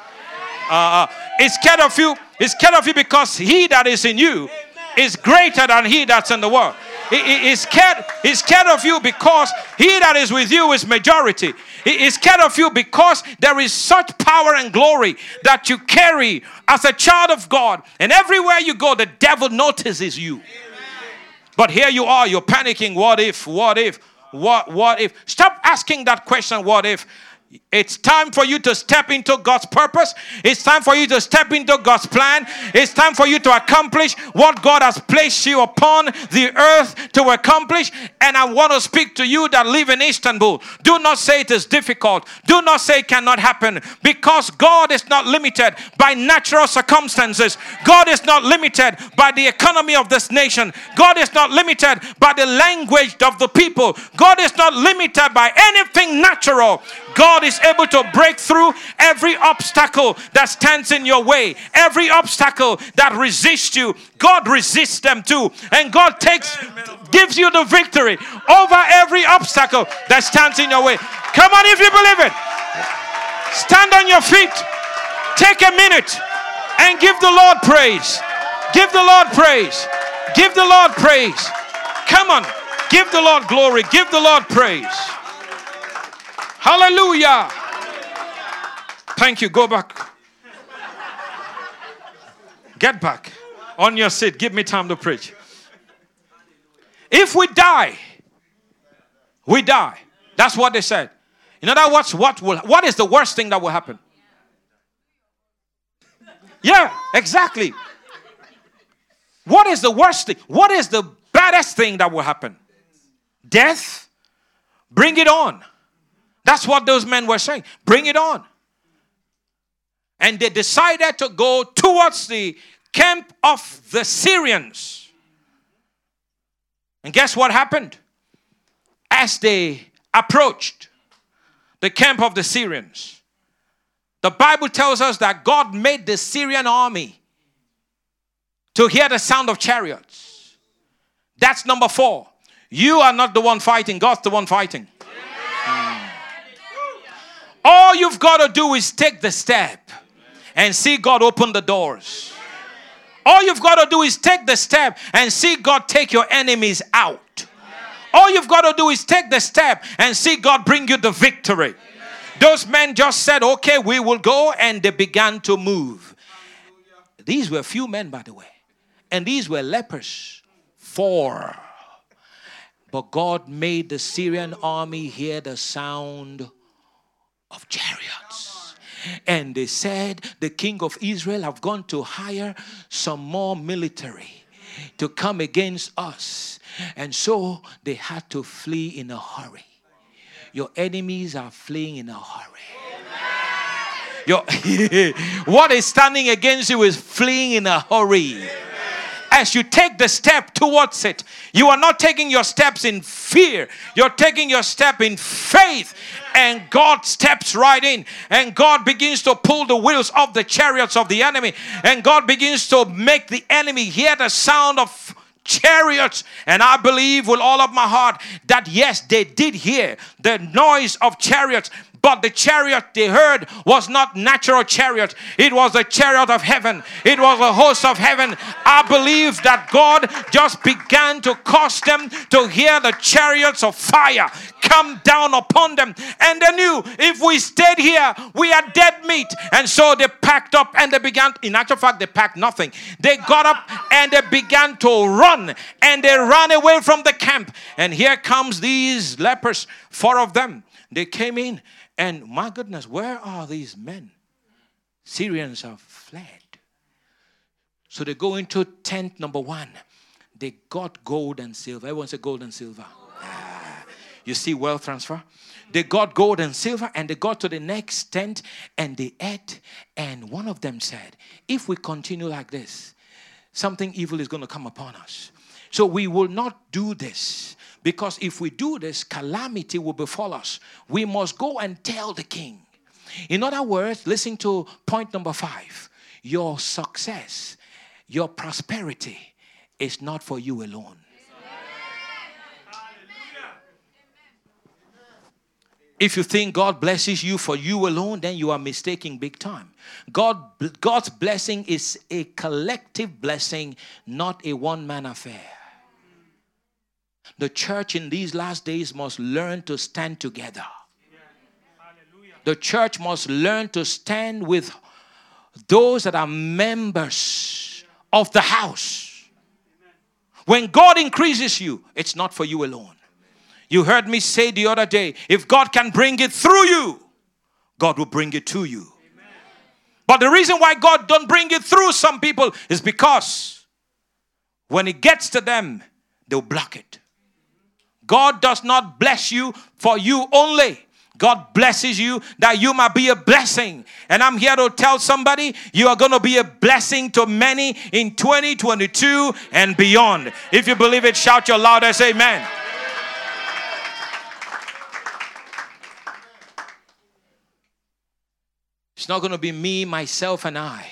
Uh, uh, he's scared of you. He's scared of you because he that is in you is greater than he that's in the world. He, he's, scared, he's scared of you because he that is with you is majority. He is scared of you because there is such power and glory that you carry as a child of God. And everywhere you go, the devil notices you. But here you are, you're panicking. What if? What if? What, what if? Stop asking that question, what if? It's time for you to step into God's purpose. It's time for you to step into God's plan. It's time for you to accomplish what God has placed you upon the earth to accomplish. And I want to speak to you that live in Istanbul. Do not say it is difficult. Do not say it cannot happen because God is not limited by natural circumstances. God is not limited by the economy of this nation. God is not limited by the language of the people. God is not limited by anything natural. God is able to break through every obstacle that stands in your way, every obstacle that resists you. God resists them too. And God takes gives you the victory over every obstacle that stands in your way. Come on if you believe it. Stand on your feet. Take a minute and give the Lord praise. Give the Lord praise. Give the Lord praise. Come on. Give the Lord glory. Give the Lord praise. Hallelujah. Thank you. Go back. Get back on your seat. Give me time to preach. If we die, we die. That's what they said. In other words, what will what is the worst thing that will happen? Yeah, exactly. What is the worst thing? What is the baddest thing that will happen? Death? Bring it on. That's what those men were saying. Bring it on. And they decided to go towards the camp of the Syrians. And guess what happened? As they approached the camp of the Syrians, the Bible tells us that God made the Syrian army to hear the sound of chariots. That's number four. You are not the one fighting, God's the one fighting. All you've got to do is take the step and see God open the doors. All you've got to do is take the step and see God take your enemies out. All you've got to do is take the step and see God bring you the victory. Those men just said, Okay, we will go, and they began to move. These were few men, by the way, and these were lepers. Four. But God made the Syrian army hear the sound of chariots. And they said, The king of Israel have gone to hire some more military to come against us. And so they had to flee in a hurry. Your enemies are fleeing in a hurry. Your, what is standing against you is fleeing in a hurry as you take the step towards it, you are not taking your steps in fear, you're taking your step in faith. And God steps right in, and God begins to pull the wheels of the chariots of the enemy, and God begins to make the enemy hear the sound of chariots. And I believe with all of my heart that yes, they did hear the noise of chariots, but the chariot they heard was not natural chariot. It was a chariot of heaven. It was a host of heaven. I believe that God just began to cause them to hear the chariots of fire come down upon them. And they knew if we stayed here, we are dead meat. And so they packed up and they began, in actual fact, they packed nothing. They got up and they began to run and they ran away from the camp. And here comes these lepers, four of them. They came in and my goodness, where are these men? Syrians have fled. So they go into tent number one. They got gold and silver. Everyone say gold and silver. Ah, you see wealth transfer? They got gold and silver and they got to the next tent and they ate. And one of them said, If we continue like this, something evil is going to come upon us. So we will not do this. Because if we do this, calamity will befall us. We must go and tell the king. In other words, listen to point number five your success, your prosperity is not for you alone. If you think God blesses you for you alone, then you are mistaking big time. God, God's blessing is a collective blessing, not a one man affair. The church in these last days must learn to stand together. The church must learn to stand with those that are members of the house. When God increases you, it's not for you alone. You heard me say the other day if God can bring it through you, God will bring it to you. But the reason why God don't bring it through some people is because when it gets to them, they'll block it. God does not bless you for you only. God blesses you that you might be a blessing. And I'm here to tell somebody you are going to be a blessing to many in 2022 and beyond. If you believe it, shout your loudest amen. It's not going to be me, myself, and I.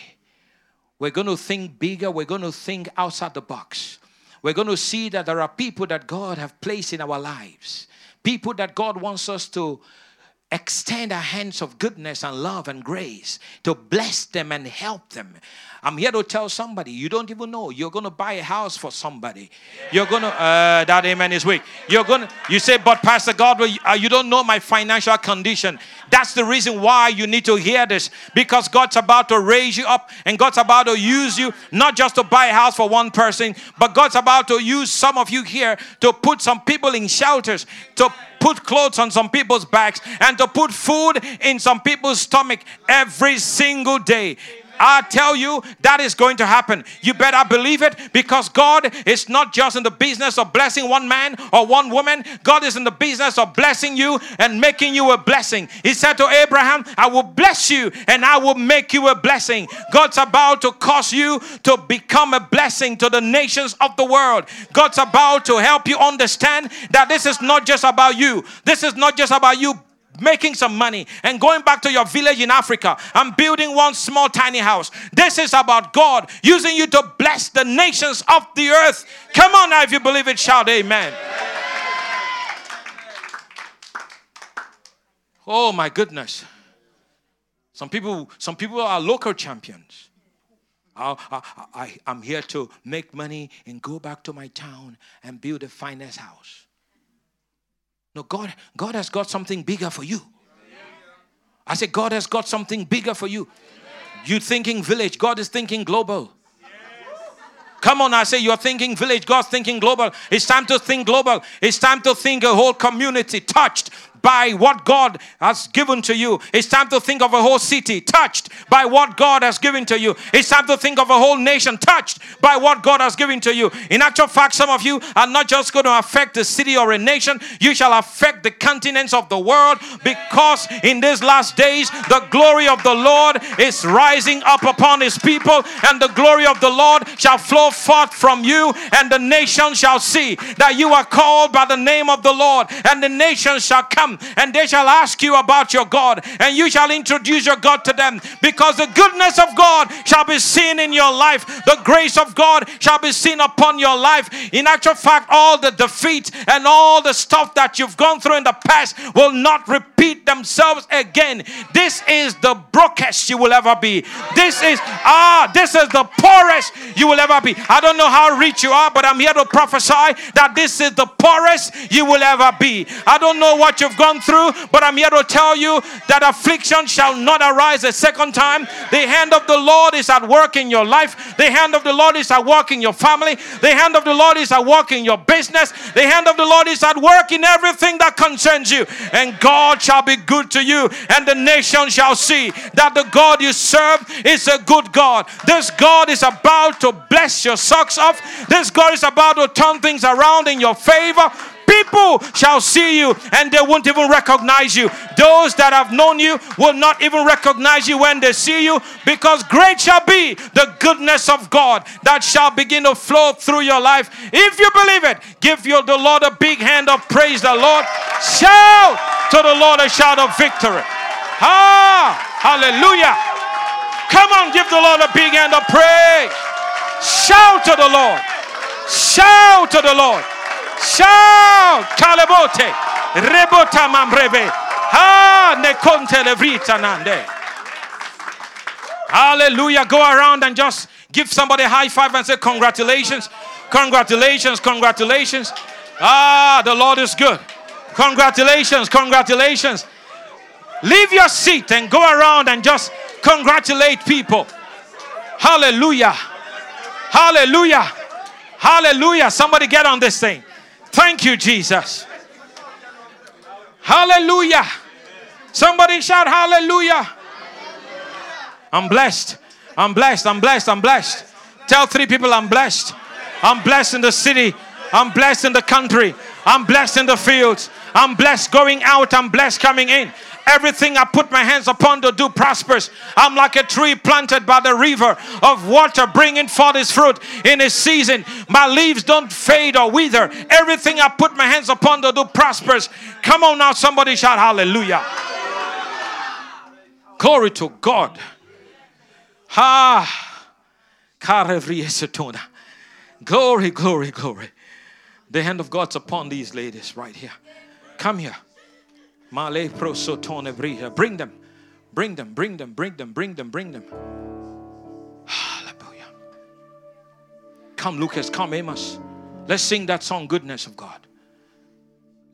We're going to think bigger. We're going to think outside the box. We're going to see that there are people that God have placed in our lives. People that God wants us to extend our hands of goodness and love and grace to bless them and help them. I'm here to tell somebody you don't even know you're going to buy a house for somebody. You're going to uh, that amen is weak. You're going to you say, but Pastor God, uh, you don't know my financial condition. That's the reason why you need to hear this because God's about to raise you up and God's about to use you not just to buy a house for one person, but God's about to use some of you here to put some people in shelters to put clothes on some people's backs and to put food in some people's stomach every single day. I tell you, that is going to happen. You better believe it because God is not just in the business of blessing one man or one woman, God is in the business of blessing you and making you a blessing. He said to Abraham, I will bless you and I will make you a blessing. God's about to cause you to become a blessing to the nations of the world. God's about to help you understand that this is not just about you, this is not just about you making some money and going back to your village in Africa and building one small tiny house. This is about God using you to bless the nations of the earth. Come on now, if you believe it, shout amen. Oh my goodness. Some people, some people are local champions. I, I'm here to make money and go back to my town and build the finest house. No, God, God has got something bigger for you. I said, God has got something bigger for you. You thinking village, God is thinking global. Come on, I say you're thinking village, God's thinking global. It's time to think global. It's time to think a whole community touched by what God has given to you. It's time to think of a whole city touched by what God has given to you. It's time to think of a whole nation touched by what God has given to you. In actual fact, some of you are not just going to affect the city or a nation, you shall affect the continents of the world because in these last days, the glory of the Lord is rising up upon his people, and the glory of the Lord shall flow forth from you, and the nations shall see that you are called by the name of the Lord, and the nations shall come and they shall ask you about your God, and you shall introduce your God to them because the goodness of God shall be seen in your life, the grace of God shall be seen upon your life. In actual fact, all the defeat and all the stuff that you've gone through in the past will not repeat themselves again. This is the brokest you will ever be. This is ah, this is the poorest you will ever be. I don't know how rich you are, but I'm here to prophesy that this is the poorest you will ever be. I don't know what you've gone through, but I'm here to tell you that affliction shall not arise a second time. The hand of the Lord is at work in your life. The hand of the Lord is at work in your family. The hand of the Lord is at work in your business. The hand of the Lord is at work in everything that concerns you. And God shall be good to you, and the nation shall see that the God you serve is a good God. This God is about to bless your socks off. This God is about to turn things around in your favor people shall see you and they won't even recognize you. Those that have known you will not even recognize you when they see you because great shall be the goodness of God that shall begin to flow through your life. If you believe it, give your, the Lord a big hand of praise the Lord. Shout to the Lord a shout of victory. Ah, hallelujah. Come on, give the Lord a big hand of praise. Shout to the Lord. Shout to the Lord. Shout! Kalebote! Rebota mambreve. Ha! Ne conte levrita nande. Hallelujah. Go around and just give somebody a high five and say, Congratulations, congratulations, congratulations. Ah, the Lord is good. Congratulations, congratulations. Leave your seat and go around and just congratulate people. Hallelujah. Hallelujah. Hallelujah. Somebody get on this thing. Thank you, Jesus. Hallelujah. Somebody shout hallelujah. I'm blessed. I'm blessed. I'm blessed. I'm blessed. Tell three people I'm blessed. I'm blessed in the city. I'm blessed in the country. I'm blessed in the fields. I'm blessed going out. I'm blessed coming in. Everything I put my hands upon to do prospers. I'm like a tree planted by the river of water, bringing forth its fruit in its season. My leaves don't fade or wither. Everything I put my hands upon to do prospers. Come on now, somebody shout hallelujah. Glory to God. Ah. Glory, glory, glory. The hand of God's upon these ladies right here. Come here. Bring them. Bring them, bring them, bring them, bring them, bring them. Hallelujah. Come, Lucas, come, Amos. Let's sing that song, Goodness of God.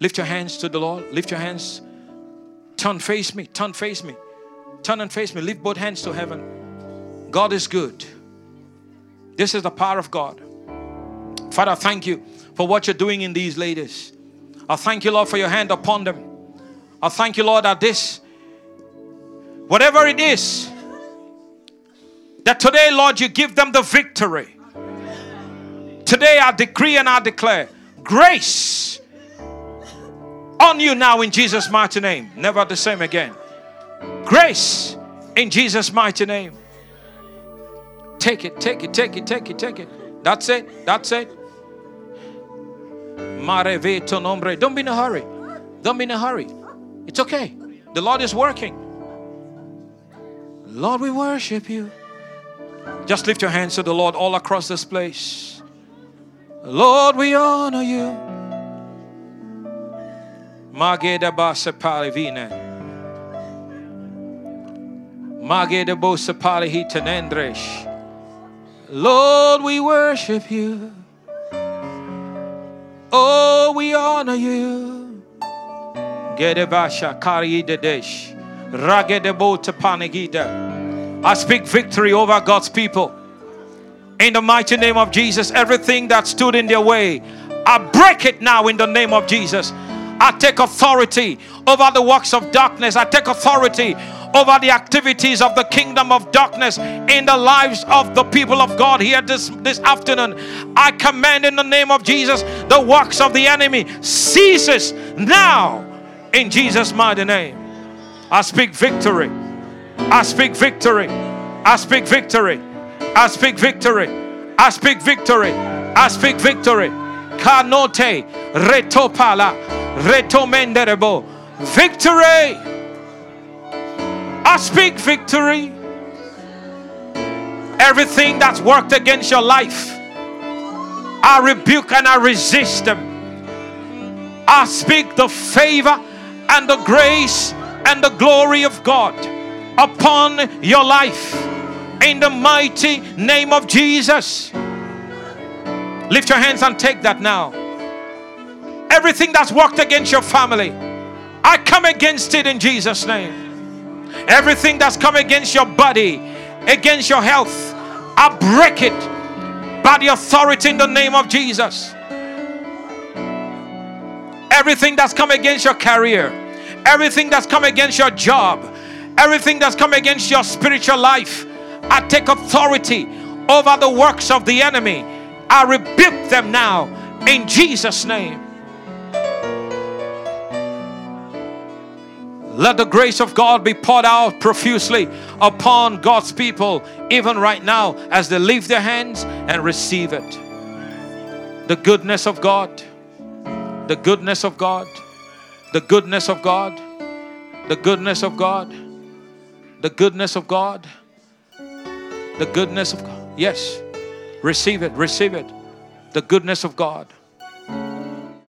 Lift your hands to the Lord. Lift your hands. Turn, face me. Turn, face me. Turn and face me. Lift both hands to heaven. God is good. This is the power of God. Father, thank you for what you're doing in these ladies. I thank you, Lord, for your hand upon them. I thank you, Lord, that this, whatever it is, that today, Lord, you give them the victory. Today, I decree and I declare grace on you now in Jesus' mighty name. Never the same again. Grace in Jesus' mighty name. Take it, take it, take it, take it, take it. That's it, that's it. nombre. Don't be in a hurry. Don't be in a hurry. It's okay. The Lord is working. Lord, we worship you. Just lift your hands to the Lord all across this place. Lord, we honor you. Mageda basa. Lord, we worship you. Oh, we honor you. Gedebasha kari dedesh. Ragedebo. I speak victory over God's people. In the mighty name of Jesus, everything that stood in their way, I break it now in the name of Jesus. I take authority over the works of darkness. I take authority over the activities of the kingdom of darkness in the lives of the people of God here this, this afternoon. I command in the name of Jesus the works of the enemy ceases now in Jesus' mighty name. I speak victory. I speak victory. I speak victory. I speak victory. I speak victory. I speak victory. Kanote retopala retomenderebo. Victory. I speak victory. Everything that's worked against your life, I rebuke and I resist them. I speak the favor and the grace and the glory of God upon your life in the mighty name of Jesus. Lift your hands and take that now. Everything that's worked against your family, I come against it in Jesus' name. Everything that's come against your body, against your health, I break it by the authority in the name of Jesus. Everything that's come against your career, everything that's come against your job, everything that's come against your spiritual life, I take authority over the works of the enemy. I rebuke them now in Jesus' name. Let the grace of God be poured out profusely upon God's people, even right now, as they lift their hands and receive it. The goodness of God, the goodness of God, the goodness of God, the goodness of God, the goodness of God, the goodness of God. Yes, receive it, receive it. The goodness of God.